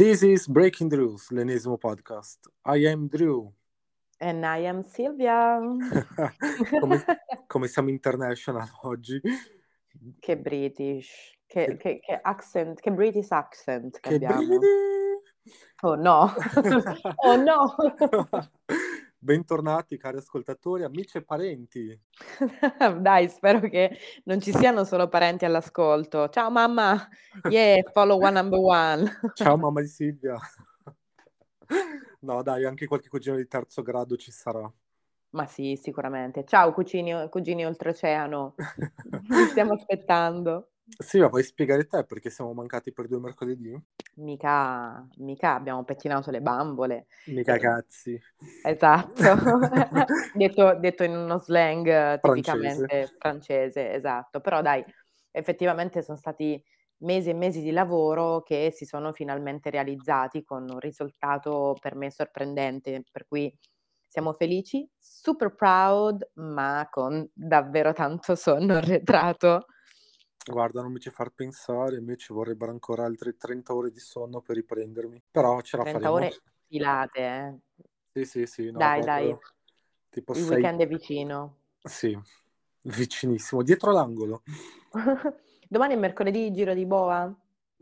This is Breaking Rules, l'ennesimo podcast. I am Drew. And I am Silvia. come, come siamo international oggi. Che British, che, che, che accent, che British accent che, abbiamo. brividi! Oh no, oh no. Bentornati cari ascoltatori, amici e parenti. Dai, spero che non ci siano solo parenti all'ascolto. Ciao mamma, yeah, follow one number one. Ciao mamma di Silvia. No dai, anche qualche cugino di terzo grado ci sarà. Ma sì, sicuramente. Ciao cugini, cugini oltreoceano, vi stiamo aspettando. Sì, ma vuoi spiegare te perché siamo mancati per due mercoledì? Mica, mica abbiamo pettinato le bambole. Mica Eh, cazzi. Esatto, detto, detto in uno slang eh, Francese. tipicamente francese, esatto. Però dai, effettivamente sono stati mesi e mesi di lavoro che si sono finalmente realizzati con un risultato per me sorprendente, per cui siamo felici, super proud, ma con davvero tanto sonno arretrato. Guarda, non mi ci far pensare, a me ci vorrebbero ancora altre 30 ore di sonno per riprendermi. Però ce la 30 faremo. ore filate, eh. Sì, sì, sì, no, Dai, proprio dai, tipo il sei... weekend è vicino. Sì, vicinissimo, dietro l'angolo. Domani è mercoledì, giro di boa.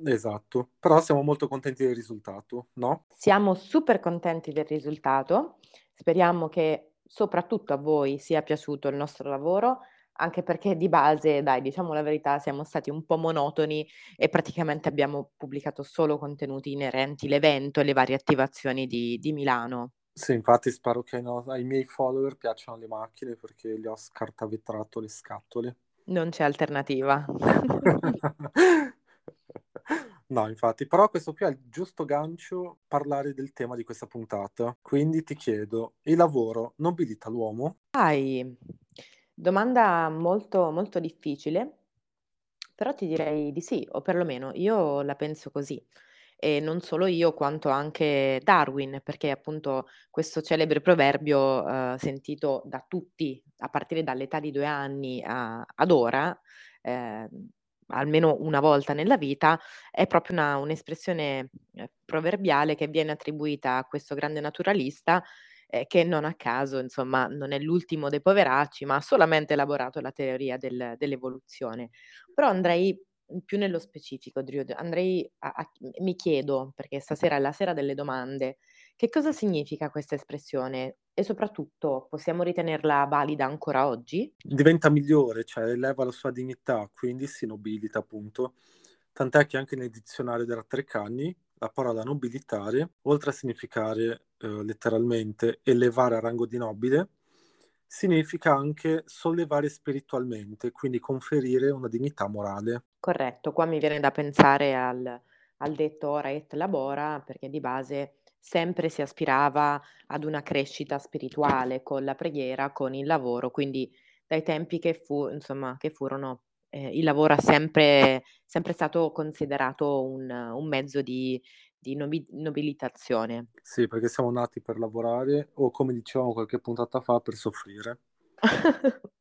Esatto, però siamo molto contenti del risultato, no? Siamo super contenti del risultato, speriamo che soprattutto a voi sia piaciuto il nostro lavoro, anche perché di base, dai, diciamo la verità, siamo stati un po' monotoni e praticamente abbiamo pubblicato solo contenuti inerenti l'evento e le varie attivazioni di, di Milano. Sì, infatti spero che no- ai miei follower piacciono le macchine perché gli ho scartavetrato le scatole. Non c'è alternativa. No, infatti, però questo qui è il giusto gancio parlare del tema di questa puntata. Quindi ti chiedo, il lavoro nobilita l'uomo? Dai, domanda molto, molto difficile, però ti direi di sì, o perlomeno io la penso così. E non solo io, quanto anche Darwin, perché appunto questo celebre proverbio eh, sentito da tutti a partire dall'età di due anni a- ad ora, eh, almeno una volta nella vita, è proprio una- un'espressione eh, proverbiale che viene attribuita a questo grande naturalista eh, che non a caso, insomma, non è l'ultimo dei poveracci, ma ha solamente elaborato la teoria del- dell'evoluzione. Però andrei più nello specifico, Drio, andrei a, a- mi chiedo, perché stasera è la sera delle domande, che cosa significa questa espressione e soprattutto possiamo ritenerla valida ancora oggi? Diventa migliore, cioè eleva la sua dignità, quindi si nobilita appunto. Tant'è che anche nel dizionario della Treccani la parola nobilitare, oltre a significare eh, letteralmente elevare a rango di nobile, significa anche sollevare spiritualmente, quindi conferire una dignità morale. Corretto, qua mi viene da pensare al, al detto ora et labora, perché di base sempre si aspirava ad una crescita spirituale con la preghiera, con il lavoro, quindi dai tempi che, fu, insomma, che furono, eh, il lavoro è sempre, sempre stato considerato un, un mezzo di, di nobi- nobilitazione. Sì, perché siamo nati per lavorare o come dicevamo qualche puntata fa, per soffrire.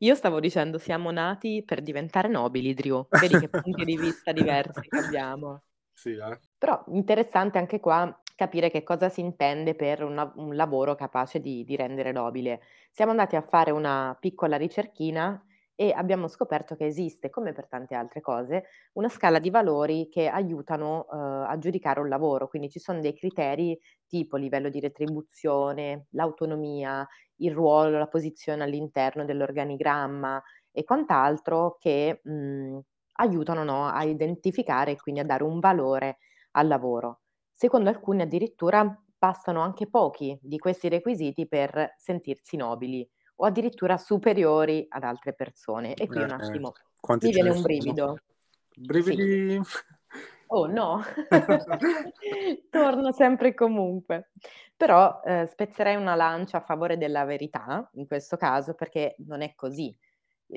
Io stavo dicendo, siamo nati per diventare nobili, Drew. Vedi che punti di vista diversi che abbiamo. Sì, eh. Però interessante anche qua capire che cosa si intende per una- un lavoro capace di, di rendere nobile. Siamo andati a fare una piccola ricerchina e abbiamo scoperto che esiste, come per tante altre cose, una scala di valori che aiutano eh, a giudicare un lavoro. Quindi ci sono dei criteri tipo livello di retribuzione, l'autonomia, il ruolo, la posizione all'interno dell'organigramma e quant'altro che mh, aiutano no, a identificare e quindi a dare un valore al lavoro. Secondo alcuni addirittura bastano anche pochi di questi requisiti per sentirsi nobili o addirittura superiori ad altre persone. E qui un Eh, attimo quanti mi viene ne un brivido. Brividi. Oh no, torno sempre e comunque. Però eh, spezzerei una lancia a favore della verità in questo caso perché non è così.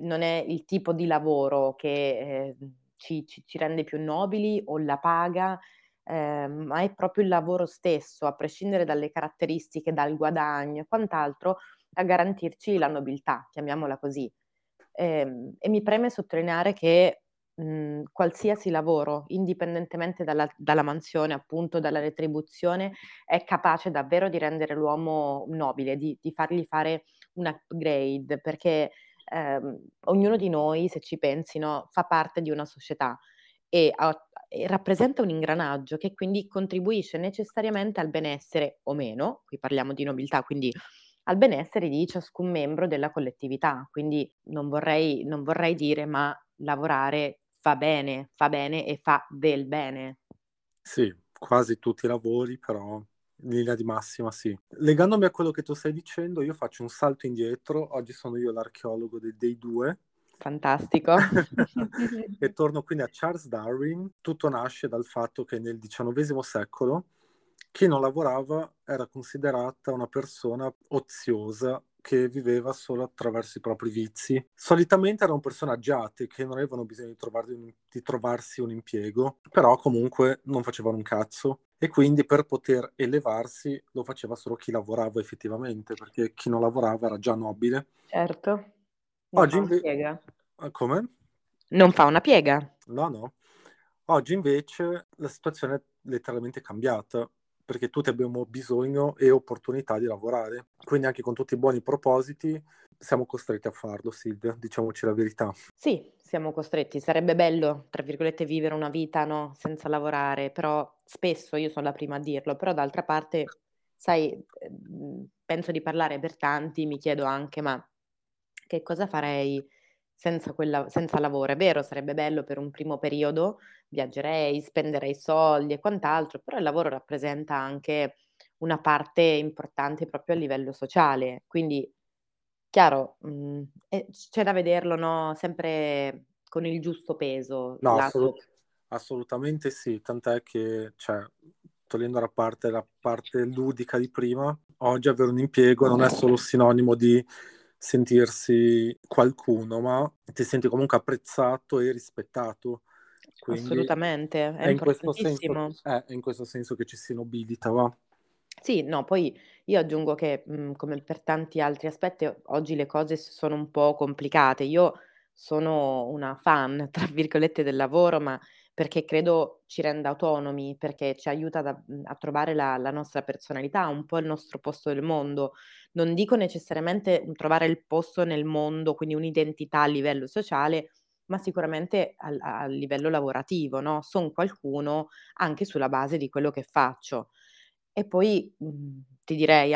Non è il tipo di lavoro che eh, ci, ci- ci rende più nobili o la paga, eh, ma è proprio il lavoro stesso, a prescindere dalle caratteristiche, dal guadagno e quant'altro, a garantirci la nobiltà, chiamiamola così. Ehm, e mi preme sottolineare che mhmm, qualsiasi lavoro, indipendentemente dalla dalla mansione, appunto, dalla retribuzione, è capace davvero di rendere l'uomo nobile, di di fargli fare un upgrade, perché, ehm, ognuno di noi, se ci pensi, no, fa parte di una società e ha e rappresenta un ingranaggio che quindi contribuisce necessariamente al benessere o meno, qui parliamo di nobiltà, quindi al benessere di ciascun membro della collettività. Quindi non vorrei non vorrei dire, ma lavorare fa bene, fa bene e fa del bene. Sì, quasi tutti i lavori, però in linea di massima sì. Legandomi a quello che tu stai dicendo, io faccio un salto indietro. Oggi sono io l'archeologo de- dei due. Fantastico. e torno quindi a Charles Darwin. Tutto nasce dal fatto che nel XIX secolo chi non lavorava era considerata una persona oziosa che viveva solo attraverso i propri vizi. Solitamente erano persone agiate che non avevano bisogno di, trovarsi, di trovarsi un impiego, però comunque non facevano un cazzo e quindi per poter elevarsi lo faceva solo chi lavorava effettivamente, perché chi non lavorava era già nobile. Certo. Non Oggi invece... Come? Non fa una piega. No, no. Oggi invece la situazione è letteralmente cambiata perché tutti abbiamo bisogno e opportunità di lavorare. Quindi anche con tutti i buoni propositi siamo costretti a farlo, Silvia, diciamoci la verità. Sì, siamo costretti. Sarebbe bello, tra virgolette, vivere una vita no, senza lavorare, però spesso io sono la prima a dirlo, però d'altra parte, sai, ehm, penso di parlare per tanti, mi chiedo anche, ma che cosa farei senza, quella, senza lavoro. È vero, sarebbe bello per un primo periodo, viaggerei, spenderei soldi e quant'altro, però il lavoro rappresenta anche una parte importante proprio a livello sociale. Quindi, chiaro, mh, eh, c'è da vederlo no? sempre con il giusto peso. No, assolut- assolutamente sì, tant'è che, cioè, togliendo la parte, la parte ludica di prima, oggi avere un impiego non è solo sinonimo di sentirsi qualcuno, ma ti senti comunque apprezzato e rispettato. Quindi Assolutamente, è, è, in senso, è, in questo senso, che ci si nobilita, va? Sì, no, poi io aggiungo che, mhmm, come per tanti altri aspetti, oggi le cose sono un po' complicate. Io sono una fan, tra virgolette, del lavoro, ma perché credo ci renda autonomi, perché ci aiuta da, mhmm, a trovare la, la, nostra personalità, un po' il nostro posto nel mondo. Non dico necessariamente trovare il posto nel mondo, quindi un'identità a livello sociale, ma sicuramente a, a livello lavorativo, no? Sono qualcuno anche sulla base di quello che faccio. E poi mh, mhmm, ti direi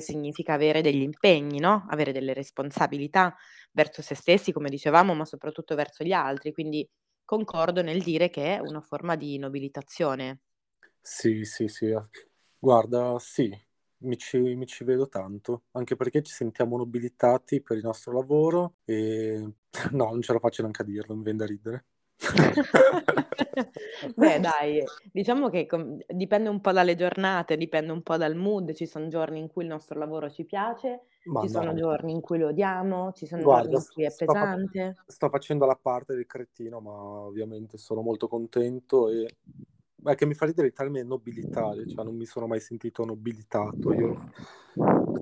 significa avere degli impegni, no? Avere delle responsabilità verso se stessi, come dicevamo, ma soprattutto verso gli altri. Quindi concordo nel dire che è una forma di nobilitazione. Sì, sì, sì. Guarda, sì, mi ci, mi ci vedo tanto, anche perché ci sentiamo nobilitati per il nostro lavoro e no, non ce la faccio neanche a dirlo, mi viene da ridere. Beh, dai, diciamo che com- dipende un po' dalle giornate, dipende un po' dal mood. Ci sono giorni in cui il nostro lavoro ci piace, Ma ci sono giorni in cui lo odiamo, ci sono Guarda, giorni in cui è sto, pesante. Fa- sto facendo la parte del cretino, ma ovviamente sono molto contento e è che mi fa ridere il termine nobilitare, cioè non mi sono mai sentito nobilitato, io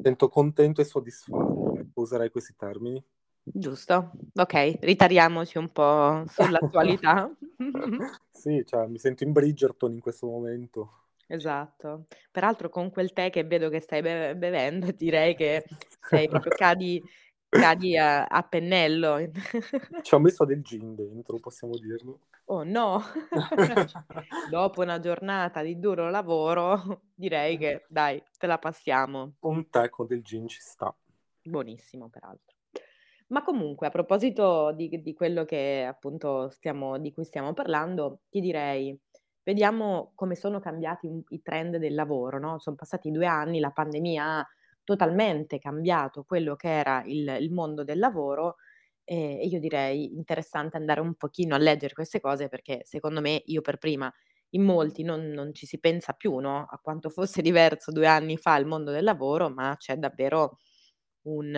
sento contento e soddisfatto, userei questi termini. Giusto, ok, ritariamoci un po' sull'attualità. sì, cioè mi sento in Bridgerton in questo momento. Esatto. Peraltro con quel tè che vedo che stai be- bevendo, direi che sei proprio cadi, cadi a, a pennello. Ci ho messo del gin dentro, possiamo dirlo. Oh no! Dopo una giornata di duro lavoro, direi che dai, te la passiamo. Un tè con del gin ci sta. Buonissimo, peraltro. Ma comunque, a proposito di di quello che appunto stiamo di cui stiamo parlando, ti direi, vediamo come sono cambiati i trend del lavoro, no, son passati 2 anni, la pandemia ha totalmente cambiato quello che era il il mondo del lavoro, ehm, e io direi interessante andare un pochino a leggere queste cose perché secondo me, io per prima, in molti non non ci si pensa più, no, a quanto fosse diverso 2 anni fa il mondo del lavoro, ma c'è davvero un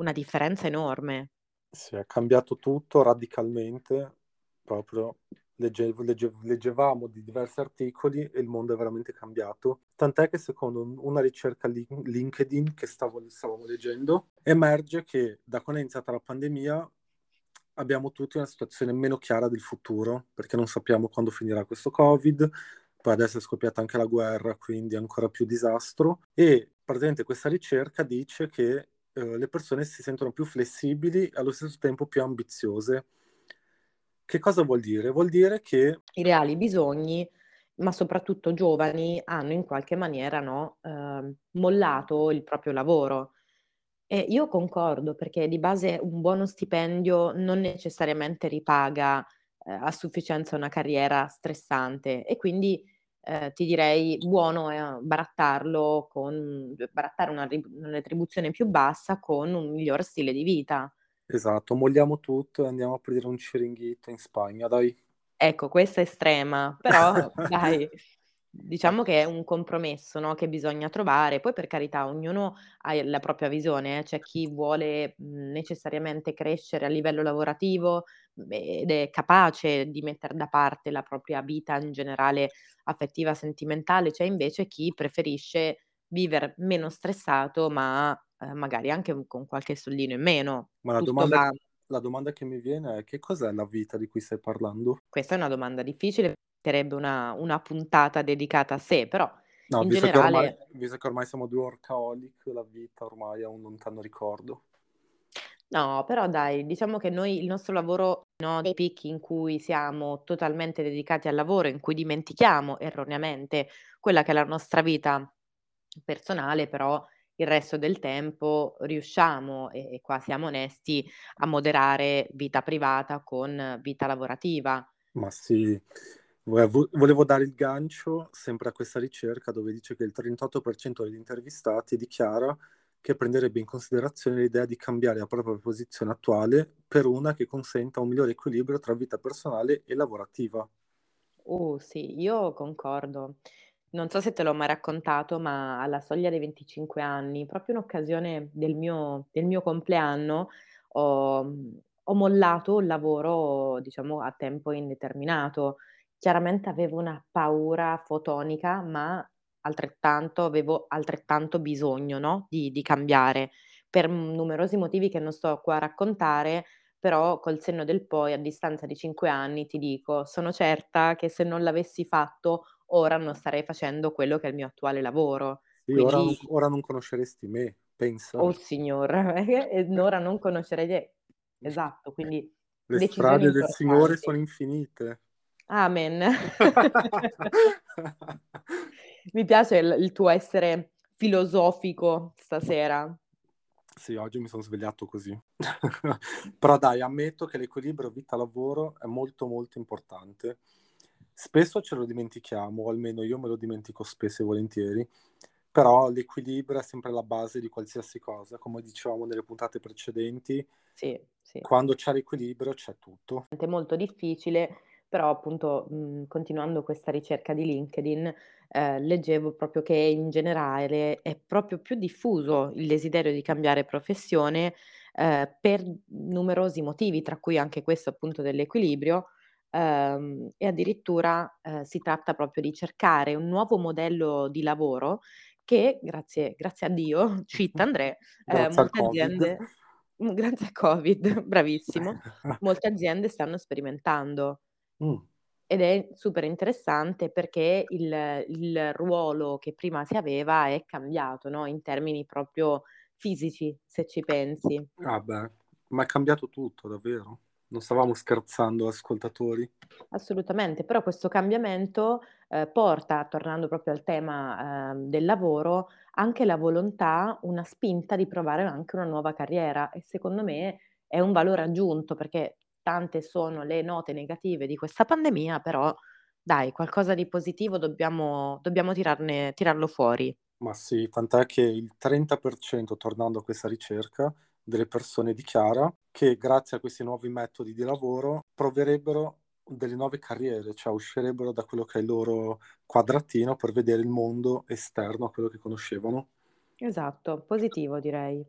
una differenza enorme. Sì, è cambiato tutto radicalmente, proprio legge, legge, leggevamo di diversi articoli e il mondo è veramente cambiato. Tant'è che secondo una ricerca LinkedIn che stavo, stavamo leggendo, emerge che da quando è iniziata la pandemia abbiamo tutti una situazione meno chiara del futuro, perché non sappiamo quando finirà questo Covid, poi adesso è scoppiata anche la guerra, quindi ancora più disastro, e praticamente questa ricerca dice che eh, le persone si sentono più flessibili e allo stesso tempo più ambiziose. Che cosa vuol dire? Vuol dire che... I reali bisogni, ma soprattutto giovani, hanno in qualche maniera no, eh, mollato il proprio lavoro. E io concordo, perché di base un buono stipendio non necessariamente ripaga eh, a sufficienza una carriera stressante e quindi eh, ti direi buono è barattarlo con barattare una, una retribuzione più bassa con un miglior stile di vita. Esatto, molliamo tutto e andiamo a aprire un ciringhito in Spagna, dai. Ecco, questa è estrema, però dai, diciamo che è un compromesso, no, che bisogna trovare. Poi per carità, ognuno ha la propria visione, eh. C'è chi vuole, mhmm, necessariamente crescere a livello lavorativo, ed è capace di metter da parte la propria vita in generale affettiva, sentimentale, c'è invece chi preferisce viver meno stressato, ma, ehm, magari anche con qualche soldino in meno. Ma la domanda va la domanda che mi viene è: che cos'è la vita di cui stai parlando? Questa è una domanda difficile, meriterebbe una una puntata dedicata a sé, però No, in visto che ormai generale visto che ormai siamo 2 workaholic, la vita ormai è un lontano ricordo. No, però dai, diciamo che noi il nostro lavoro, no, dei picchi in cui siamo totalmente dedicati al lavoro, in cui dimentichiamo erroneamente quella che è la nostra vita personale, però il resto del tempo riusciamo, e e qua siamo onesti, a moderare vita privata con vita lavorativa. Ma sì, volevo dare il gancio sempre a questa ricerca dove dice che il 38% degli intervistati dichiara che prenderebbe in considerazione l'idea di cambiare la propria posizione attuale per una che consenta un migliore equilibrio tra vita personale e lavorativa. Uh, sì, io concordo. Non so se te l'ho mai raccontato, ma alla soglia dei 25 anni, proprio in occasione del mio del mio compleanno, ho ho mollato il lavoro, diciamo, a tempo indeterminato. Chiaramente avevo una paura fotonica, ma altrettanto avevo altrettanto bisogno, no, di di cambiare, per numerosi motivi che non sto qua a raccontare, però col senno del poi, a distanza di 5 anni, ti dico, sono certa che se non l'avessi fatto ora non starei facendo quello che è il mio attuale lavoro. Sì, ora non Quindi ora non conosceresti me, pensa. Oh signor, e ora non conoscerei te. Esatto, quindi Le strade del Signore sono infinite. Amen. Mi piace il il tuo essere filosofico stasera. Sì, oggi mi son svegliato così. Però dai, ammetto che l'equilibrio vita-lavoro è molto, molto importante. Spesso ce lo dimentichiamo, o almeno io me lo dimentico spesso e volentieri, però l'equilibrio è sempre la base di qualsiasi cosa. Come dicevamo nelle puntate precedenti, Sì, sì. quando c'è l'equilibrio c'è tutto. È molto difficile, però appunto, mhmm, continuando questa ricerca di LinkedIn, ehm, leggevo proprio che in generale è proprio più diffuso il desiderio di cambiare professione, ehm, per numerosi motivi, tra cui anche questo appunto dell'equilibrio, ehm, e addirittura, ehm, si tratta proprio di cercare un nuovo modello di lavoro che grazie grazie a Dio, ehm, Grazie al molte aziende grazie al Covid, bravissimo, molte aziende stanno sperimentando. Mh. Ed è super interessante perché il il ruolo che prima si aveva è cambiato, no, in termini proprio fisici, se ci pensi. Ah beh, ma è cambiato tutto davvero. Non stavamo scherzando ascoltatori. Assolutamente, però questo cambiamento, ehm, porta, tornando proprio al tema, ehm, del lavoro, anche la volontà, una spinta di provare anche una nuova carriera e secondo me è un valore aggiunto, perché tante sono le note negative di questa pandemia, però dai, qualcosa di positivo dobbiamo dobbiamo tirarne tirarlo fuori. Ma sì, tant'è che il 30%, tornando a questa ricerca, delle persone dichiara che grazie a questi nuovi metodi di lavoro proverebbero delle nuove carriere, cioè uscirebbero da quello che è il loro quadratino per vedere il mondo esterno a quello che conoscevano. Esatto, positivo direi.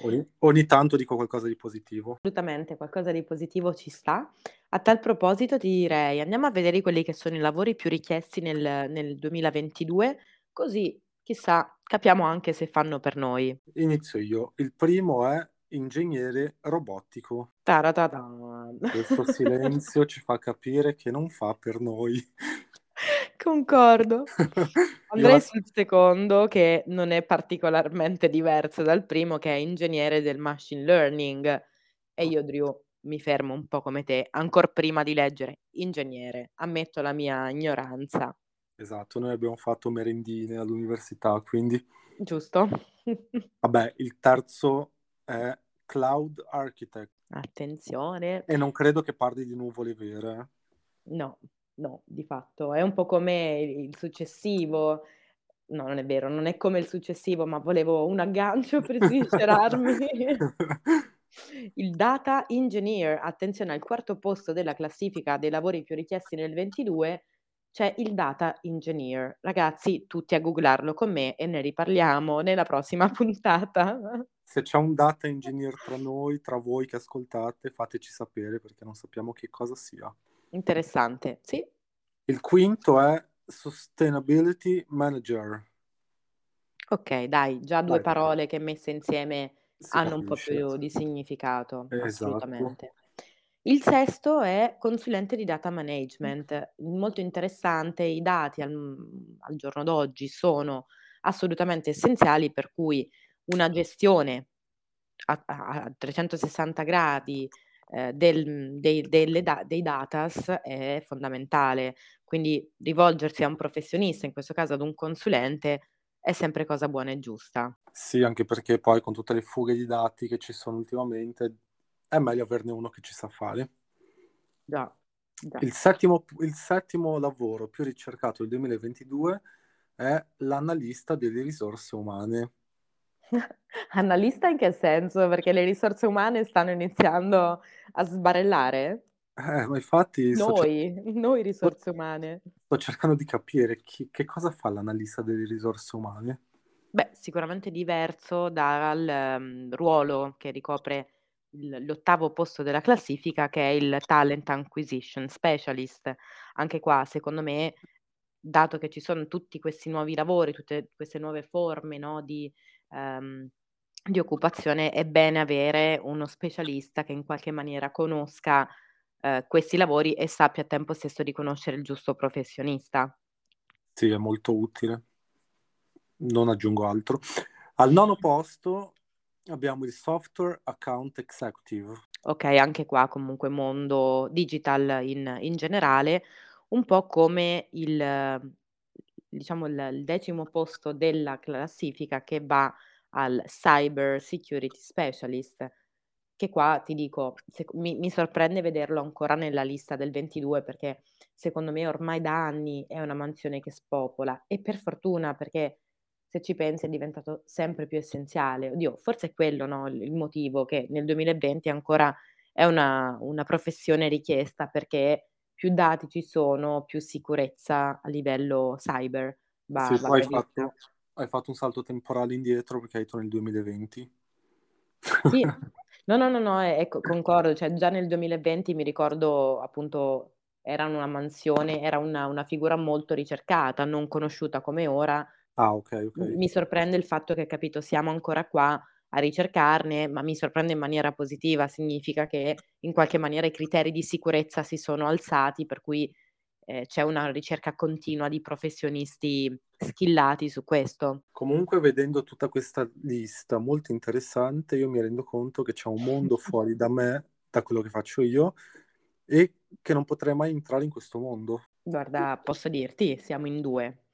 Ogni ogni tanto dico qualcosa di positivo. Assolutamente, qualcosa di positivo ci sta. A tal proposito ti direi, andiamo a vedere quelli che sono i lavori più richiesti nel nel 2022, così chissà, capiamo anche se fanno per noi. Inizio io. Il primo è ingegnere robotico. Taratata. Questo silenzio ci fa capire che non fa per noi. Concordo. Andrei sul secondo che non è particolarmente diverso dal primo che è ingegnere del machine learning e io Drew mi fermo un po' come te, ancor prima di leggere ingegnere, ammetto la mia ignoranza. Esatto, noi abbiamo fatto merendine all'università, quindi Giusto? vabbè, il terzo è cloud architect Attenzione. e non credo che parli di nuvole vere. eh. No, no, di fatto. È un po' come il successivo. No, non è vero, non è come il successivo, ma volevo un aggancio per sincerarmi. Il data engineer, attenzione al quarto posto della classifica dei lavori più richiesti nel 22 c'è il data engineer. Ragazzi, tutti a googlarlo con me e ne riparliamo nella prossima puntata. Se c'è un data engineer tra noi, tra voi che ascoltate, fateci sapere perché non sappiamo che cosa sia. Interessante, sì. Il quinto è sustainability manager. Ok, dai, già due Dai. parole che messe insieme Si hanno un po' capisce. più di significato, Esatto. assolutamente. Il sesto è consulente di data management, molto interessante, i dati al, al giorno d'oggi sono assolutamente essenziali, per cui una gestione a- a 360 gradi eh, del- dei, delle da- dei datas è fondamentale, quindi rivolgersi a un professionista, in questo caso ad un consulente, è sempre cosa buona e giusta. Sì, anche perché poi con tutte le fughe di dati che ci sono ultimamente è meglio averne uno che ci sa fare. Già, già. Il settimo, il settimo lavoro più ricercato del 2022 è l'analista delle risorse umane. Analista in che senso? Perché le risorse umane stanno iniziando a sbarellare? Eh, ma infatti sto, cer- Noi, noi risorse umane. sto cercando di capire chi- che cosa fa l'analista delle risorse umane. Beh, sicuramente diverso dal ehm, ruolo che ricopre il- l'ottavo posto della classifica, che è il Talent Acquisition Specialist. Anche qua, secondo me, dato che ci sono tutti questi nuovi lavori, tutte queste nuove forme, no, di, ehm, di occupazione, è bene avere uno specialista che in qualche maniera conosca eh, questi lavori e sappia a tempo stesso riconoscere il giusto professionista. Sì, è molto utile. Non aggiungo altro. Al nono posto abbiamo il software account executive. Ok, anche qua comunque mondo digital in, in generale, un po' come il, diciamo, il, il decimo posto della classifica che va al Cyber Security Specialist, che qua ti dico, se- mi, mi sorprende vederlo ancora nella lista del 22 perché secondo me ormai da anni è una mansione che spopola e per fortuna perché se ci pensi è diventato sempre più essenziale. Oddio, forse è quello, no, il motivo che nel 2020 ancora è una, una professione richiesta perché più dati ci sono, più sicurezza a livello cyber va, Sì, va hai fatto, hai fatto un salto temporale indietro perché hai detto nel 2020. Sì, no, no, no, no, eh, ecco, concordo, cioè già nel 2020 mi ricordo appunto era una mansione, era una, una figura molto ricercata, non conosciuta come ora. Ah, ok, M- ok. Mi sorprende il fatto che, capito, siamo ancora qua a ricercarne, ma mi sorprende in maniera positiva, significa che in qualche maniera i criteri di sicurezza si sono alzati, per cui eh, c'è una ricerca continua di professionisti skillati su questo. Comunque, vedendo tutta questa lista molto interessante, io mi rendo conto che c'è un mondo fuori da me, da quello che faccio io, e che non potrei mai entrare in questo mondo. Guarda, posso dirti, siamo in due.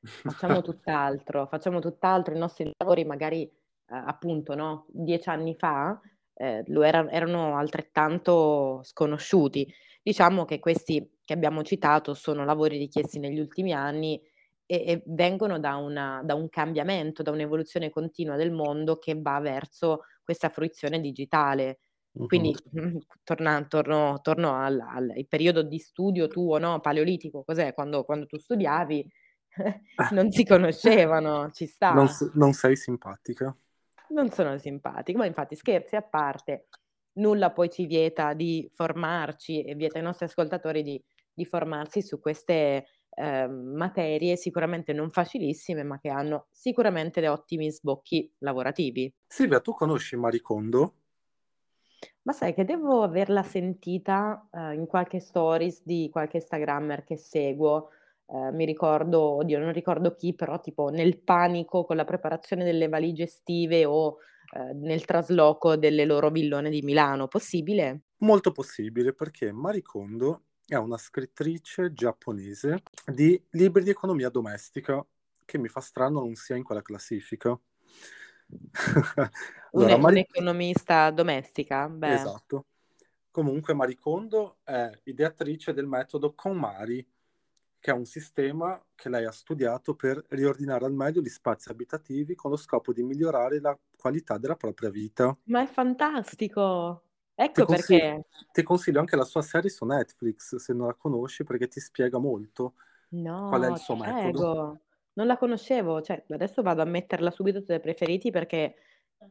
Facciamo tutt'altro, facciamo tutt'altro, i nostri lavori magari appunto no, dieci anni fa eh, lo era- erano altrettanto sconosciuti. Diciamo che questi che abbiamo citato sono lavori richiesti negli ultimi anni e, e vengono da, una- da un cambiamento, da un'evoluzione continua del mondo che va verso questa fruizione digitale. Mhm. Quindi torna- torno, torno al, al- periodo di studio tuo, no? Paleolitico, cos'è? Quando, quando tu studiavi non si conoscevano, ci sta. Non, non sei simpatica. Non sono simpatico, ma infatti scherzi a parte, nulla poi ci vieta di formarci e vieta ai nostri ascoltatori di, di formarsi su queste ehm, materie sicuramente non facilissime, ma che hanno sicuramente dei ottimi sbocchi lavorativi. Silvia, tu conosci Marie Kondo? Ma sai che devo averla sentita, uhm, in qualche stories di qualche instagrammer che seguo. Ehm, mi ricordo oddio, non ricordo chi, però tipo nel panico con la preparazione delle valigie estive o, ehm, nel trasloco delle loro villone di Milano. Possibile? Molto possibile, perché Marie Kondo è una scrittrice giapponese di libri di economia domestica, che mi fa strano non sia in quella classifica. Un Allora, Marie un'economista domestica? Beh. Esatto. Comunque Marie Kondo è ideatrice del metodo KonMari, che è un sistema che lei ha studiato per riordinare al meglio gli spazi abitativi con lo scopo di migliorare la qualità della propria vita. Ma è fantastico! Ti Ecco consi perché ti consiglio anche la sua serie su Netflix, se non la conosci, perché ti spiega molto qual è il No, suo ti metodo. prego. Non la conoscevo, cioè adesso vado a metterla subito tra i preferiti perché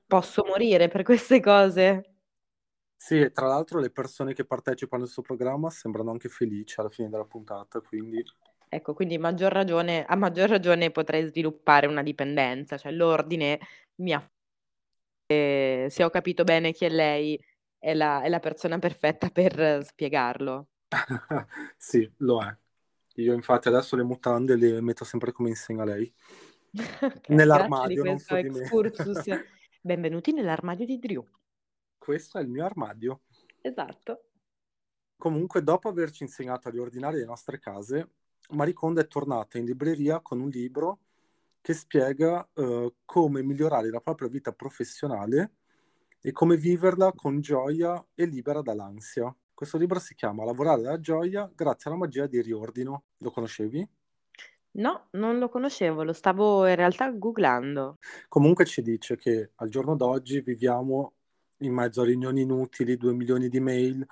posso morire per queste cose. Sì, e tra l'altro le persone che partecipano al suo programma sembrano anche felici alla fine della puntata, quindi Ecco, quindi maggior ragione a maggior ragione potrei sviluppare una dipendenza, cioè l'ordine mi ha ehm, se ho capito bene chi è lei, è la è la persona perfetta per spiegarlo. Sì, lo è. Io infatti adesso le mutande le metto sempre come insegna lei. Okay, Nell'armadio, non so di me. Benvenuti nell'armadio di Drew. Questo è il mio armadio. Esatto. Comunque, dopo averci insegnato a riordinare le nostre case, Marie Kondo è tornata in libreria con un libro che spiega, uhm, come migliorare la propria vita professionale e come viverla con gioia e libera dall'ansia. Questo libro si chiama "Lavorare dalla gioia grazie alla magia di riordino". Lo conoscevi? No, non lo conoscevo, lo stavo in realtà googlando. Comunque ci dice che al giorno d'oggi viviamo in mezzo a riunioni inutili, 2.000.000 di mail,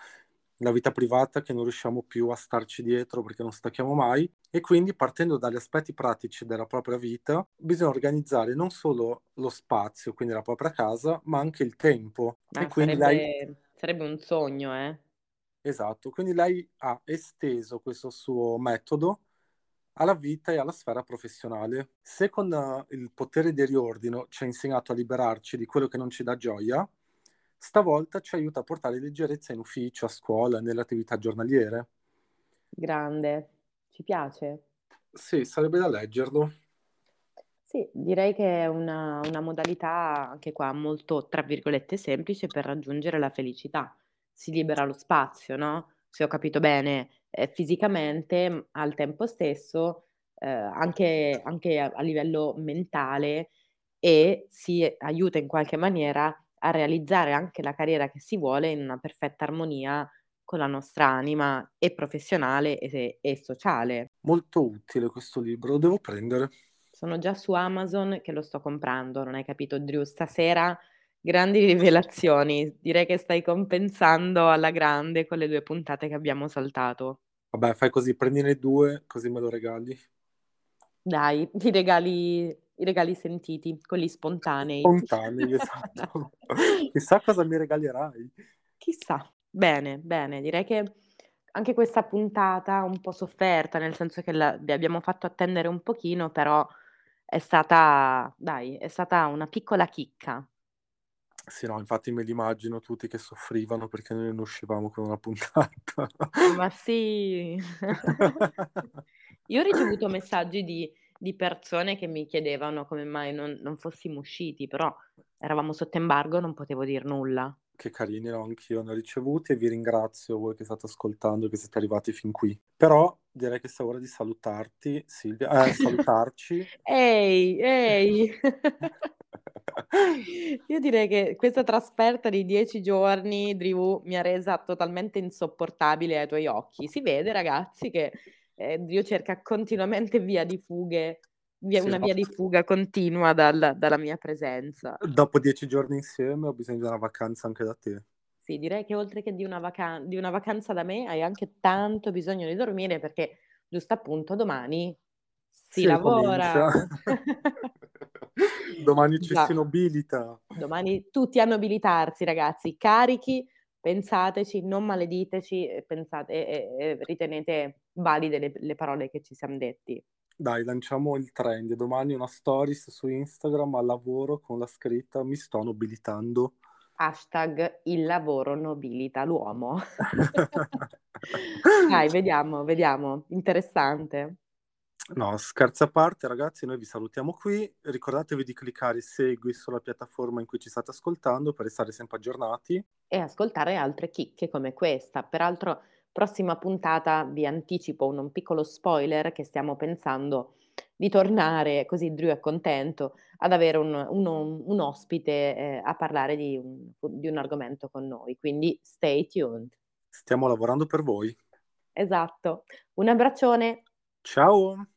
la vita privata che non riusciamo più a starci dietro perché non stacchiamo mai e quindi partendo dagli aspetti pratici della propria vita bisogna organizzare non solo lo spazio, quindi la propria casa, ma anche il tempo. E Ah, quindi lei sarebbe sarebbe un sogno, eh. esatto, quindi lei ha esteso questo suo metodo alla vita e alla sfera professionale. Se con il potere del riordino ci ha insegnato a liberarci di quello che non ci dà gioia, stavolta ci aiuta a portare leggerezza in ufficio, a scuola, nelle attività giornaliere. Grande. Ci piace. Sì, sarebbe da leggerlo. Sì, direi che è una una modalità anche qua molto, tra virgolette, "semplice" per raggiungere la felicità. Si libera lo spazio, no, se ho capito bene, ehm, fisicamente, al tempo stesso, ehm, anche anche a a livello mentale e si aiuta in qualche maniera a realizzare anche la carriera che si vuole in una perfetta armonia con la nostra anima e professionale e e sociale. Molto utile questo libro, lo devo prendere. Sono già su Amazon che lo sto comprando, non hai capito Drew, stasera grandi rivelazioni. Direi che stai compensando alla grande con le 2 puntate che abbiamo saltato. Vabbè, fai così, prendine 2, così me lo regali. Dai, i regali i regali sentiti, quelli spontanei. Spontanei, esatto. Chissà cosa mi regalerai. Chissà. Bene, bene, direi che anche questa puntata un po' sofferta, nel senso che la vi abbiamo fatto attendere un pochino, però è stata dai, è stata una piccola chicca. Sì, no, infatti me li immagino tutti che soffrivano perché noi non uscivamo con una puntata. Ma sì. Io ho ricevuto messaggi di di persone che mi chiedevano come mai non non fossimo usciti, però eravamo sotto embargo, non potevo dir nulla. Che carini, no, anch'io ne ho ricevuti e vi ringrazio voi che state ascoltando, che siete arrivati fin qui. Però direi che sia ora di salutarti, Silvia, eh, salutarci. Ehi, ehi. Io direi che questa trasferta di 10 giorni, Drew, mi ha resa totalmente insopportabile ai tuoi occhi. Si vede ragazzi che, ehm, Drew cerca continuamente via di fughe via Sì, una no. via di fuga continua dal dalla mia presenza. Dopo 10 giorni insieme ho bisogno di una vacanza anche da te. Sì, direi che oltre che di una vacan di una vacanza da me, hai anche tanto bisogno di dormire perché, giusto appunto, domani si Si lavora. Domani ci Già. si nobilita. Domani tutti a nobilitarsi ragazzi, carichi, pensateci, non malediteci pensate e e ritenete valide le le parole che ci siam detti. Dai, lanciamo il trend. Domani una stories su Instagram al lavoro con la scritta: "Mi sto nobilitando". Hashtag il lavoro nobilita l'uomo. Dai, vediamo, vediamo. Interessante. No, scherzi a parte ragazzi, noi vi salutiamo qui. Ricordatevi di cliccare segui sulla piattaforma in cui ci state ascoltando per restare sempre aggiornati. E ascoltare altre chicche come questa. Peraltro, prossima puntata vi anticipo un, un piccolo spoiler che stiamo pensando di tornare, così Drew è contento, ad avere un, un, un ospite eh, a parlare di un, di un argomento con noi. Quindi stay tuned. Stiamo lavorando per voi. Esatto. Un abbraccione. Ciao.